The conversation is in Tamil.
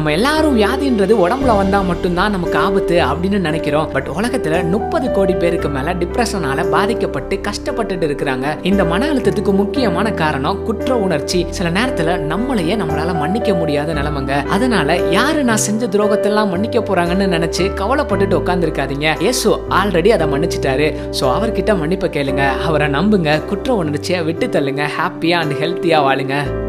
நம்ம எல்லாரும் வியாதின்றது உடம்புல வந்தா மட்டும்தான் நமக்கு ஆபத்து அப்படின்னு நினைக்கிறோம். பட் உலகத்துல முப்பது கோடி பேருக்கு மேல டிப்ரெஷனால பாதிக்கப்பட்டு கஷ்டப்பட்டுட்டு இருக்கிறாங்க. இந்த மன அழுத்தத்துக்கு முக்கியமான காரணம் குற்ற உணர்ச்சி. சில நேரத்துல நம்மளையே நம்மளால மன்னிக்க முடியாத நிலைமைங்க. அதனால யாரு நான் செஞ்ச துரோகத்தெல்லாம் மன்னிக்க போறாங்கன்னு நினைச்சு கவலைப்பட்டுட்டு உட்காந்துருக்காதீங்க ஏசு ஆல்ரெடி அதை மன்னிச்சிட்டாரு. ஸோ அவர்கிட்ட மன்னிப்பை கேளுங்க. அவரை நம்புங்க. குற்ற உணர்ச்சியை விட்டு தள்ளுங்க ஹாப்பியா அண்ட் ஹெல்த்தியா வாழுங்க.